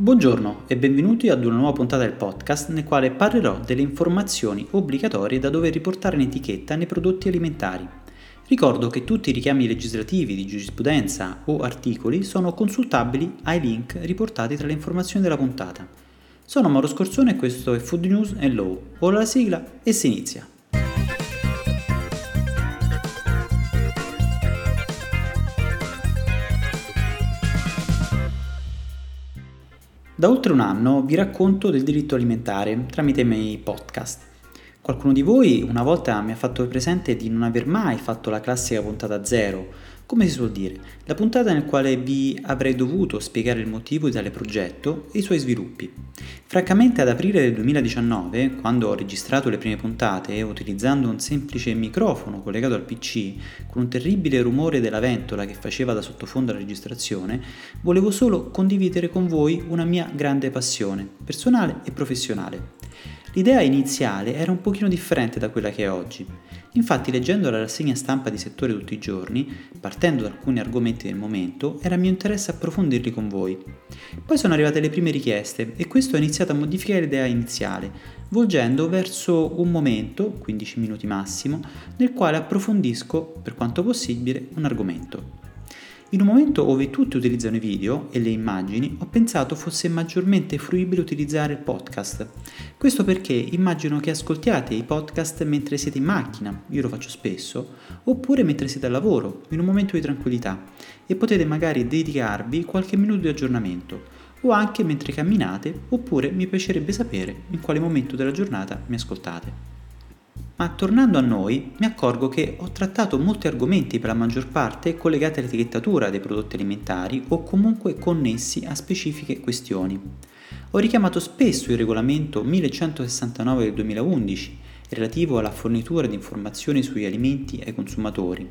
Buongiorno e benvenuti ad una nuova puntata del podcast nel quale parlerò delle informazioni obbligatorie da dover riportare in etichetta nei prodotti alimentari. Ricordo che tutti i richiami legislativi di giurisprudenza o articoli sono consultabili ai link riportati tra le informazioni della puntata. Sono Mauro Scorzone e questo è Food News and Law. Ora la sigla e si inizia. Da oltre un anno vi racconto del diritto alimentare tramite i miei podcast. Qualcuno di voi una volta mi ha fatto presente di non aver mai fatto la classica puntata zero, come si suol dire, la puntata nel quale vi avrei dovuto spiegare il motivo di tale progetto e i suoi sviluppi. Francamente ad aprile del 2019, quando ho registrato le prime puntate utilizzando un semplice microfono collegato al PC, con un terribile rumore della ventola che faceva da sottofondo alla registrazione, volevo solo condividere con voi una mia grande passione, personale e professionale. L'idea iniziale era un pochino differente da quella che è oggi. Infatti leggendo la rassegna stampa di settore tutti i giorni, partendo da alcuni argomenti del momento, era mio interesse approfondirli con voi. Poi sono arrivate le prime richieste e questo ha iniziato a modificare l'idea iniziale, volgendo verso un momento, 15 minuti massimo, nel quale approfondisco, per quanto possibile, un argomento. In un momento dove tutti utilizzano i video e le immagini, ho pensato fosse maggiormente fruibile utilizzare il podcast. Questo perché immagino che ascoltiate i podcast mentre siete in macchina, io lo faccio spesso, oppure mentre siete al lavoro, in un momento di tranquillità, e potete magari dedicarvi qualche minuto di aggiornamento, o anche mentre camminate, oppure mi piacerebbe sapere in quale momento della giornata mi ascoltate. Ma tornando a noi, mi accorgo che ho trattato molti argomenti per la maggior parte collegati all'etichettatura dei prodotti alimentari o comunque connessi a specifiche questioni. Ho richiamato spesso il regolamento 1169 del 2011 relativo alla fornitura di informazioni sugli alimenti ai consumatori,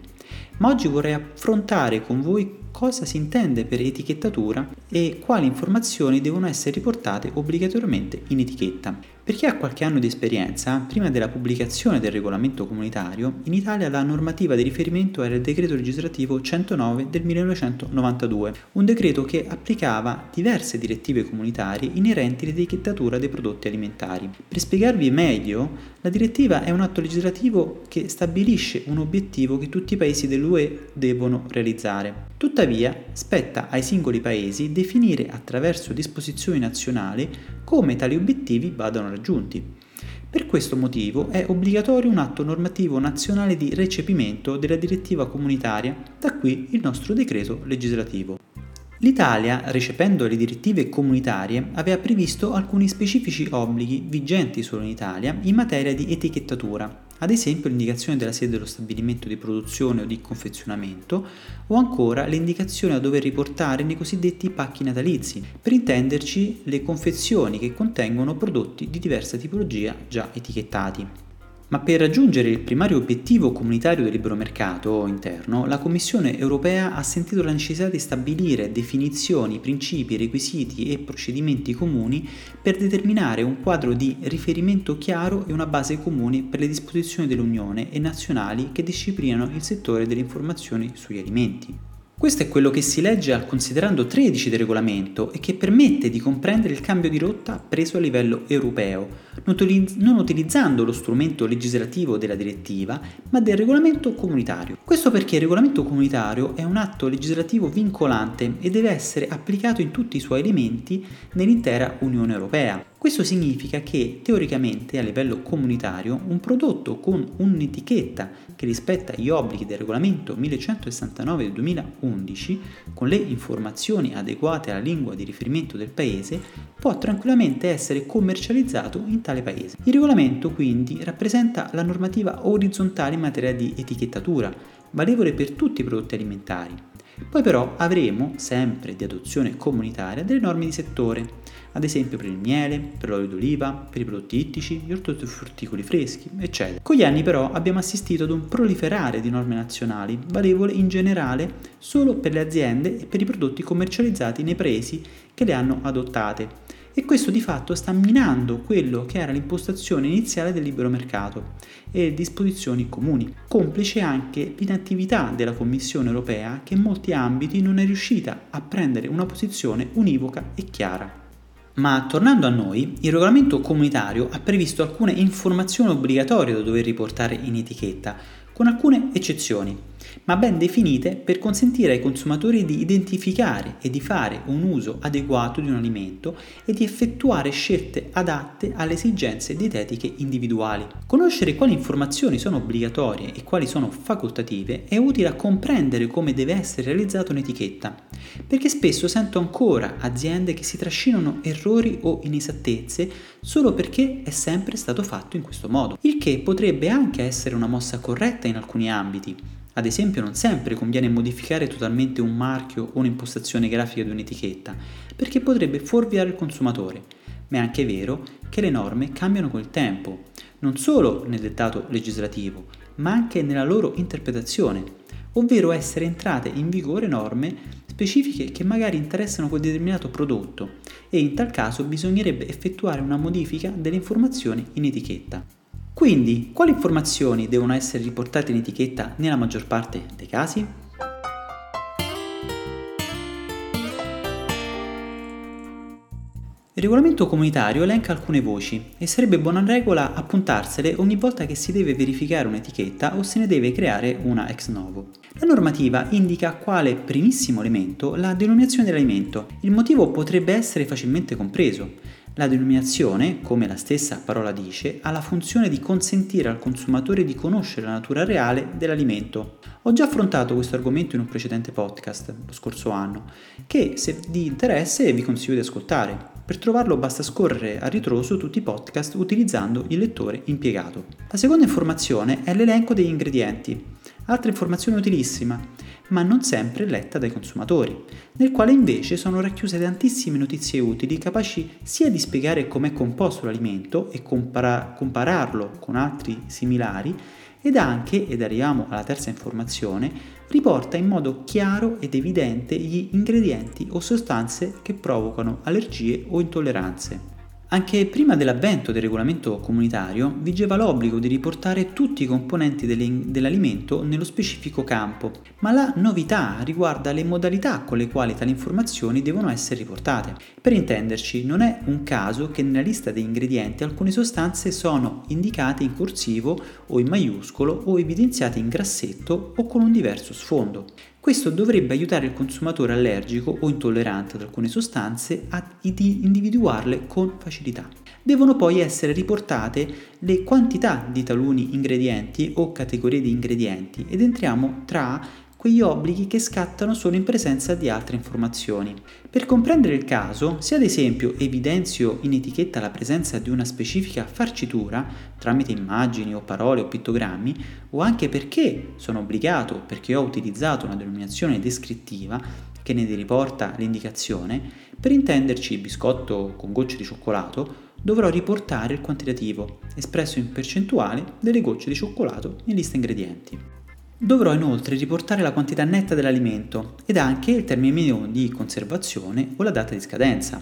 ma oggi vorrei affrontare con voi cosa si intende per etichettatura e quali informazioni devono essere riportate obbligatoriamente in etichetta. Per chi ha qualche anno di esperienza, prima della pubblicazione del regolamento comunitario, in Italia la normativa di riferimento era il decreto legislativo 109 del 1992, un decreto che applicava diverse direttive comunitarie inerenti all'etichettatura dei prodotti alimentari. Per spiegarvi meglio, la direttiva è un atto legislativo che stabilisce un obiettivo che tutti i paesi dell'UE devono realizzare. Tuttavia, spetta ai singoli paesi definire attraverso disposizioni nazionali come tali obiettivi vadano raggiunti. Per questo motivo è obbligatorio un atto normativo nazionale di recepimento della direttiva comunitaria, da qui il nostro decreto legislativo. L'Italia, recependo le direttive comunitarie, aveva previsto alcuni specifici obblighi vigenti solo in Italia in materia di etichettatura, ad esempio l'indicazione della sede dello stabilimento di produzione o di confezionamento, o ancora le indicazioni a dover riportare nei cosiddetti pacchi natalizi, per intenderci le confezioni che contengono prodotti di diversa tipologia già etichettati. Ma per raggiungere il primario obiettivo comunitario del libero mercato interno, la Commissione europea ha sentito la necessità di stabilire definizioni, principi, requisiti e procedimenti comuni per determinare un quadro di riferimento chiaro e una base comune per le disposizioni dell'Unione e nazionali che disciplinano il settore delle informazioni sugli alimenti. Questo è quello che si legge al considerando 13 del regolamento e che permette di comprendere il cambio di rotta preso a livello europeo, non utilizzando lo strumento legislativo della direttiva, ma del regolamento comunitario. Questo perché il regolamento comunitario è un atto legislativo vincolante e deve essere applicato in tutti i suoi elementi nell'intera Unione Europea. Questo significa che teoricamente a livello comunitario un prodotto con un'etichetta che rispetta gli obblighi del regolamento 1169 del 2011, con le informazioni adeguate alla lingua di riferimento del paese, può tranquillamente essere commercializzato in tale paese. Il regolamento quindi rappresenta la normativa orizzontale in materia di etichettatura, valevole per tutti i prodotti alimentari. Poi però avremo, sempre di adozione comunitaria, delle norme di settore ad esempio per il miele, per l'olio d'oliva, per i prodotti ittici, gli ortofrutticoli freschi, eccetera. Con gli anni però abbiamo assistito ad un proliferare di norme nazionali, valevole in generale solo per le aziende e per i prodotti commercializzati nei paesi che le hanno adottate. E questo di fatto sta minando quello che era l'impostazione iniziale del libero mercato e disposizioni comuni, complice anche l'inattività della Commissione europea che in molti ambiti non è riuscita a prendere una posizione univoca e chiara. Ma tornando a noi, il regolamento comunitario ha previsto alcune informazioni obbligatorie da dover riportare in etichetta, con alcune eccezioni ma ben definite per consentire ai consumatori di identificare e di fare un uso adeguato di un alimento e di effettuare scelte adatte alle esigenze dietetiche individuali. Conoscere quali informazioni sono obbligatorie e quali sono facoltative è utile a comprendere come deve essere realizzata un'etichetta, perché spesso sento ancora aziende che si trascinano errori o inesattezze solo perché è sempre stato fatto in questo modo, il che potrebbe anche essere una mossa corretta in alcuni ambiti, ad esempio non sempre conviene modificare totalmente un marchio o un'impostazione grafica di un'etichetta, perché potrebbe fuorviare il consumatore, ma è anche vero che le norme cambiano col tempo, non solo nel dettato legislativo, ma anche nella loro interpretazione, ovvero essere entrate in vigore norme specifiche che magari interessano quel determinato prodotto e in tal caso bisognerebbe effettuare una modifica delle informazioni in etichetta. Quindi, quali informazioni devono essere riportate in etichetta nella maggior parte dei casi? Il regolamento comunitario elenca alcune voci e sarebbe buona regola appuntarsele ogni volta che si deve verificare un'etichetta o se ne deve creare una ex novo. La normativa indica quale primissimo elemento la denominazione dell'alimento. Il motivo potrebbe essere facilmente compreso. La denominazione, come la stessa parola dice, ha la funzione di consentire al consumatore di conoscere la natura reale dell'alimento. Ho già affrontato questo argomento in un precedente podcast, lo scorso anno, che se di interesse vi consiglio di ascoltare. Per trovarlo basta scorrere a ritroso tutti i podcast utilizzando il lettore impiegato. La seconda informazione è l'elenco degli ingredienti. Altra informazione utilissima ma non sempre letta dai consumatori, nel quale invece sono racchiuse tantissime notizie utili capaci sia di spiegare com'è composto l'alimento e compara- compararlo con altri similari, ed anche, ed arriviamo alla terza informazione, riporta in modo chiaro ed evidente gli ingredienti o sostanze che provocano allergie o intolleranze. Anche prima dell'avvento del regolamento comunitario vigeva l'obbligo di riportare tutti i componenti dell'alimento nello specifico campo, ma la novità riguarda le modalità con le quali tali informazioni devono essere riportate. Per intenderci, non è un caso che nella lista degli ingredienti alcune sostanze sono indicate in corsivo o in maiuscolo o evidenziate in grassetto o con un diverso sfondo. Questo dovrebbe aiutare il consumatore allergico o intollerante ad alcune sostanze a individuarle con facilità. Devono poi essere riportate le quantità di taluni ingredienti o categorie di ingredienti ed entriamo tra quegli obblighi che scattano solo in presenza di altre informazioni. Per comprendere il caso, se ad esempio evidenzio in etichetta la presenza di una specifica farcitura, tramite immagini o parole o pittogrammi, o anche perché sono obbligato, perché ho utilizzato una denominazione descrittiva che ne riporta l'indicazione, per intenderci biscotto con gocce di cioccolato, dovrò riportare il quantitativo, espresso in percentuale, delle gocce di cioccolato in lista ingredienti. Dovrò inoltre riportare la quantità netta dell'alimento ed anche il termine minimo di conservazione o la data di scadenza.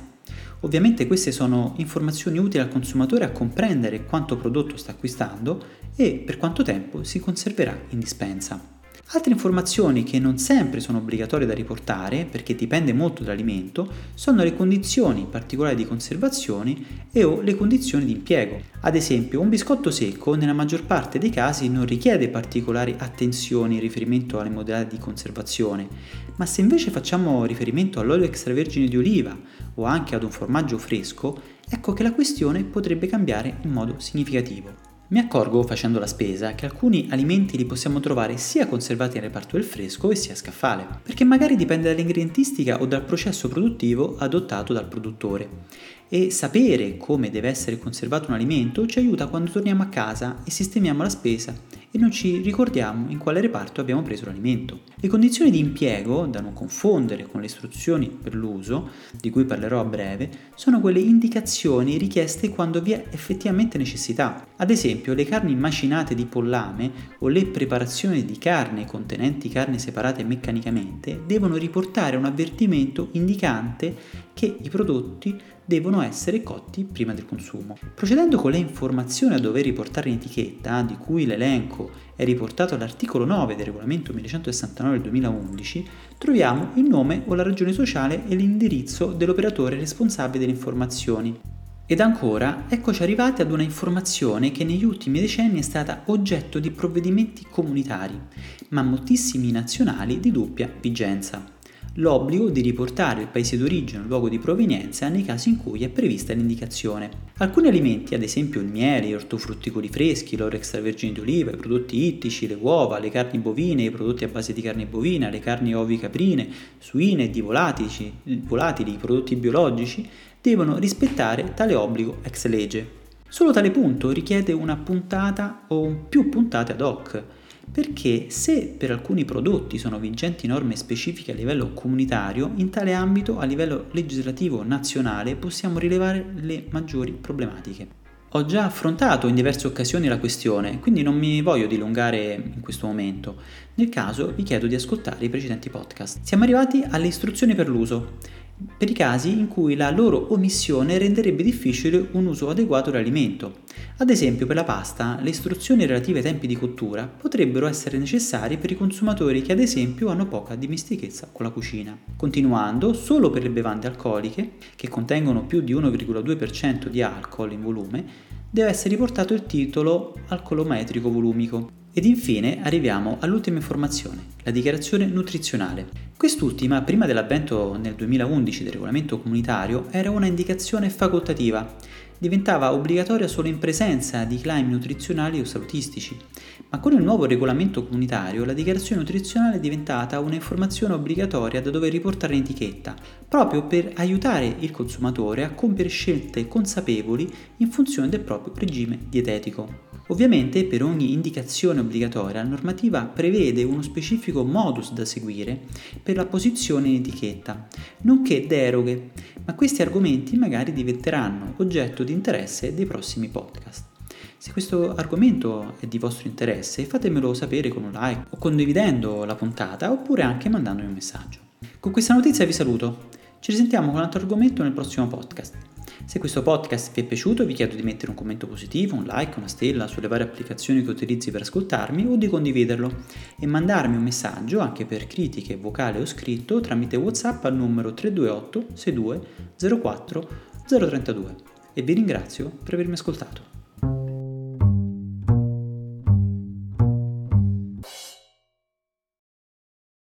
Ovviamente queste sono informazioni utili al consumatore a comprendere quanto prodotto sta acquistando e per quanto tempo si conserverà in dispensa. Altre informazioni che non sempre sono obbligatorie da riportare, perché dipende molto dall'alimento, sono le condizioni particolari di conservazione e o le condizioni di impiego. Ad esempio, un biscotto secco nella maggior parte dei casi non richiede particolari attenzioni in riferimento alle modalità di conservazione, ma se invece facciamo riferimento all'olio extravergine di oliva o anche ad un formaggio fresco, ecco che la questione potrebbe cambiare in modo significativo. Mi accorgo facendo la spesa che alcuni alimenti li possiamo trovare sia conservati nel reparto del fresco e sia a scaffale, perché magari dipende dall'ingredientistica o dal processo produttivo adottato dal produttore. E sapere come deve essere conservato un alimento ci aiuta quando torniamo a casa e sistemiamo la spesa e non ci ricordiamo in quale reparto abbiamo preso l'alimento. Le condizioni di impiego, da non confondere con le istruzioni per l'uso, di cui parlerò a breve, sono quelle indicazioni richieste quando vi è effettivamente necessità. Ad esempio, le carni macinate di pollame o le preparazioni di carne contenenti carne separate meccanicamente devono riportare un avvertimento indicante che i prodotti devono essere cotti prima del consumo. Procedendo con le informazioni a dover riportare in etichetta, di cui l'elenco è riportato all'articolo 9 del regolamento 1169 del 2011, troviamo il nome o la ragione sociale e l'indirizzo dell'operatore responsabile delle informazioni. Ed ancora, eccoci arrivati ad una informazione che negli ultimi decenni è stata oggetto di provvedimenti comunitari, ma moltissimi nazionali di doppia vigenza l'obbligo di riportare il paese d'origine o luogo di provenienza nei casi in cui è prevista l'indicazione. Alcuni alimenti, ad esempio il miele, gli ortofrutticoli freschi, l'oro extravergine di oliva, i prodotti ittici, le uova, le carni bovine, i prodotti a base di carne bovina, le carni ovi caprine, suine di volatili, volatili, i prodotti biologici, devono rispettare tale obbligo ex legge. Solo tale punto richiede una puntata o più puntate ad hoc, perché se per alcuni prodotti sono vigenti norme specifiche a livello comunitario, in tale ambito a livello legislativo nazionale possiamo rilevare le maggiori problematiche. Ho già affrontato in diverse occasioni la questione, quindi non mi voglio dilungare in questo momento. Nel caso vi chiedo di ascoltare i precedenti podcast. Siamo arrivati alle istruzioni per l'uso per i casi in cui la loro omissione renderebbe difficile un uso adeguato dell'alimento. Ad esempio per la pasta, le istruzioni relative ai tempi di cottura potrebbero essere necessarie per i consumatori che ad esempio hanno poca dimestichezza con la cucina. Continuando, solo per le bevande alcoliche, che contengono più di 1,2% di alcol in volume, deve essere riportato il titolo alcolometrico volumico. Ed infine arriviamo all'ultima informazione, la dichiarazione nutrizionale. Quest'ultima, prima dell'avvento nel 2011 del regolamento comunitario, era una indicazione facoltativa, diventava obbligatoria solo in presenza di claim nutrizionali o salutistici, ma con il nuovo regolamento comunitario la dichiarazione nutrizionale è diventata un'informazione obbligatoria da dover riportare in etichetta, proprio per aiutare il consumatore a compiere scelte consapevoli in funzione del proprio regime dietetico. Ovviamente per ogni indicazione obbligatoria la normativa prevede uno specifico modus da seguire per la posizione in etichetta, nonché deroghe, ma questi argomenti magari diventeranno oggetto di interesse dei prossimi podcast. Se questo argomento è di vostro interesse fatemelo sapere con un like o condividendo la puntata oppure anche mandandomi un messaggio. Con questa notizia vi saluto, ci risentiamo con un altro argomento nel prossimo podcast. Se questo podcast vi è piaciuto vi chiedo di mettere un commento positivo, un like, una stella sulle varie applicazioni che utilizzi per ascoltarmi o di condividerlo e mandarmi un messaggio anche per critiche vocale o scritto tramite WhatsApp al numero 328 62 04 032 e vi ringrazio per avermi ascoltato.